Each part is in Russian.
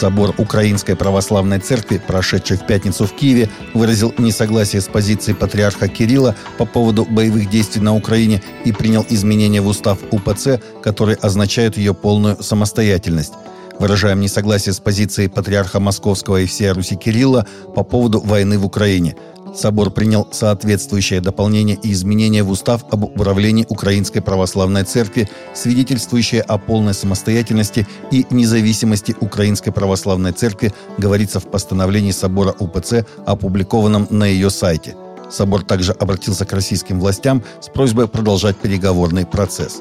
Собор Украинской Православной Церкви, прошедший в пятницу в Киеве, выразил несогласие с позицией патриарха Кирилла по поводу боевых действий на Украине и принял изменения в устав УПЦ, которые означают ее полную самостоятельность. Выражаем несогласие с позицией патриарха Московского и всея Руси Кирилла по поводу войны в Украине – Собор принял соответствующее дополнение и изменения в устав об управлении Украинской Православной Церкви, свидетельствующее о полной самостоятельности и независимости Украинской Православной Церкви, говорится в постановлении Собора УПЦ, опубликованном на ее сайте. Собор также обратился к российским властям с просьбой продолжать переговорный процесс.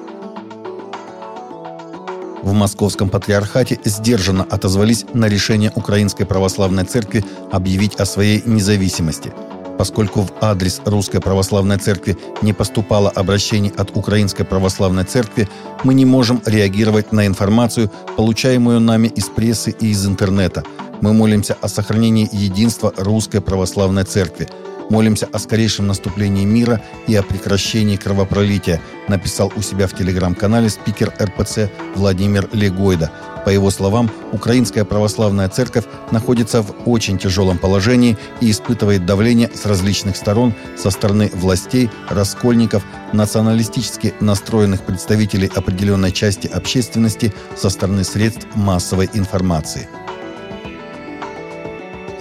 В Московском патриархате сдержанно отозвались на решение Украинской Православной Церкви объявить о своей независимости – поскольку в адрес Русской Православной Церкви не поступало обращений от Украинской Православной Церкви, мы не можем реагировать на информацию, получаемую нами из прессы и из интернета. Мы молимся о сохранении единства Русской Православной Церкви – Молимся о скорейшем наступлении мира и о прекращении кровопролития, написал у себя в телеграм-канале спикер РПЦ Владимир Легойда. По его словам, Украинская Православная Церковь находится в очень тяжелом положении и испытывает давление с различных сторон, со стороны властей, раскольников, националистически настроенных представителей определенной части общественности, со стороны средств массовой информации.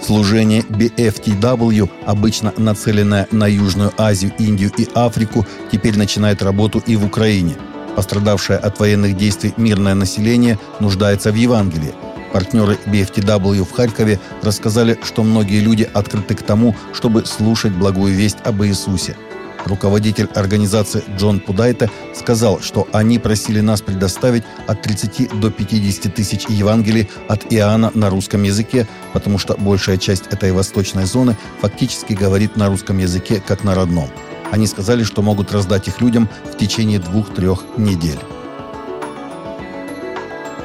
Служение BFTW, обычно нацеленное на Южную Азию, Индию и Африку, теперь начинает работу и в Украине. Пострадавшее от военных действий мирное население нуждается в Евангелии. Партнеры BFTW в Харькове рассказали, что многие люди открыты к тому, чтобы слушать благую весть об Иисусе – Руководитель организации Джон Пудайта сказал, что они просили нас предоставить от 30 до 50 тысяч Евангелий от Иоанна на русском языке, потому что большая часть этой восточной зоны фактически говорит на русском языке как на родном. Они сказали, что могут раздать их людям в течение двух-трех недель.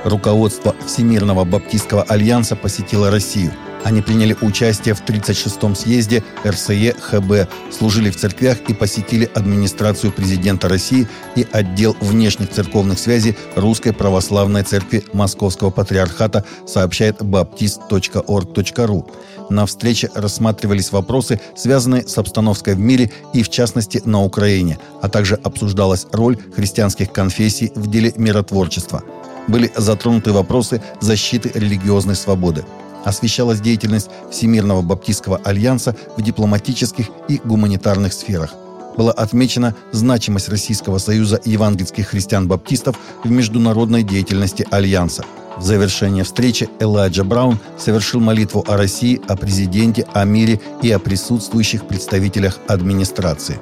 Руководство Всемирного Баптистского альянса посетило Россию – они приняли участие в 36-м съезде РСЕ ХБ, служили в церквях и посетили администрацию президента России и отдел внешних церковных связей Русской Православной Церкви Московского Патриархата, сообщает baptist.org.ru. На встрече рассматривались вопросы, связанные с обстановкой в мире и, в частности, на Украине, а также обсуждалась роль христианских конфессий в деле миротворчества. Были затронуты вопросы защиты религиозной свободы освещалась деятельность Всемирного Баптистского альянса в дипломатических и гуманитарных сферах. Была отмечена значимость Российского союза евангельских христиан-баптистов в международной деятельности Альянса. В завершение встречи Элайджа Браун совершил молитву о России, о президенте, о мире и о присутствующих представителях администрации.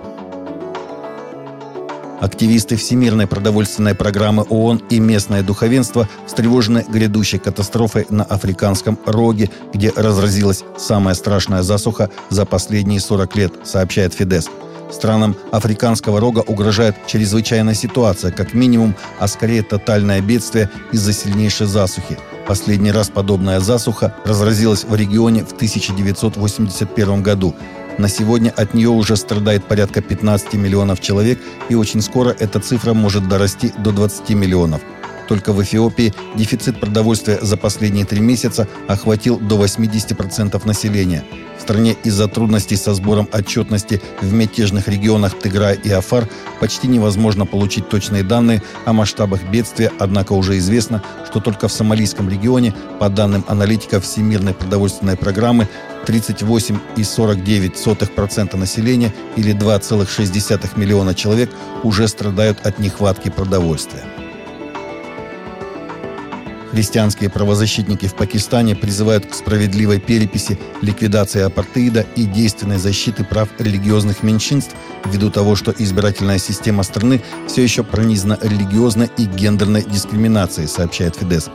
Активисты Всемирной продовольственной программы ООН и местное духовенство встревожены грядущей катастрофой на Африканском роге, где разразилась самая страшная засуха за последние 40 лет, сообщает Фидес. Странам Африканского рога угрожает чрезвычайная ситуация, как минимум, а скорее тотальное бедствие из-за сильнейшей засухи. Последний раз подобная засуха разразилась в регионе в 1981 году. На сегодня от нее уже страдает порядка 15 миллионов человек, и очень скоро эта цифра может дорасти до 20 миллионов. Только в Эфиопии дефицит продовольствия за последние три месяца охватил до 80% населения. В стране из-за трудностей со сбором отчетности в мятежных регионах Тыграй и Афар почти невозможно получить точные данные о масштабах бедствия, однако уже известно, что только в Сомалийском регионе, по данным аналитиков Всемирной продовольственной программы, 38,49% населения или 2,6 миллиона человек уже страдают от нехватки продовольствия. Христианские правозащитники в Пакистане призывают к справедливой переписи, ликвидации апартеида и действенной защиты прав религиозных меньшинств ввиду того, что избирательная система страны все еще пронизана религиозной и гендерной дискриминацией, сообщает Фидес.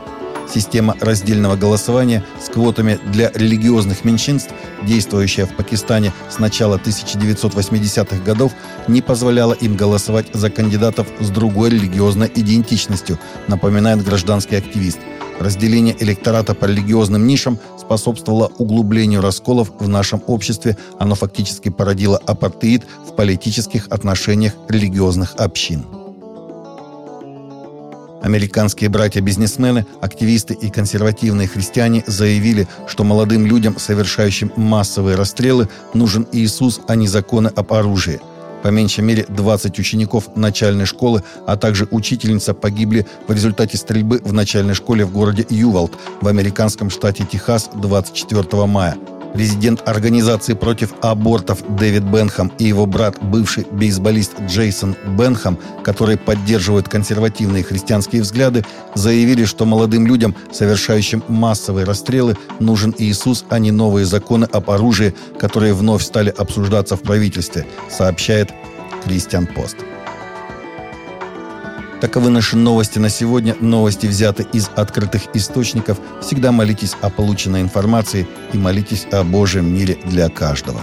Система раздельного голосования с квотами для религиозных меньшинств, действующая в Пакистане с начала 1980-х годов, не позволяла им голосовать за кандидатов с другой религиозной идентичностью, напоминает гражданский активист. Разделение электората по религиозным нишам способствовало углублению расколов в нашем обществе. Оно фактически породило апартеид в политических отношениях религиозных общин. Американские братья-бизнесмены, активисты и консервативные христиане заявили, что молодым людям, совершающим массовые расстрелы, нужен Иисус, а не законы об оружии. По меньшей мере 20 учеников начальной школы, а также учительница погибли в результате стрельбы в начальной школе в городе Ювалд в американском штате Техас 24 мая. Резидент организации против абортов Дэвид Бенхам и его брат, бывший бейсболист Джейсон Бенхам, которые поддерживают консервативные христианские взгляды, заявили, что молодым людям, совершающим массовые расстрелы, нужен Иисус, а не новые законы об оружии, которые вновь стали обсуждаться в правительстве, сообщает Кристиан Пост. Таковы наши новости на сегодня. Новости взяты из открытых источников. Всегда молитесь о полученной информации и молитесь о Божьем мире для каждого.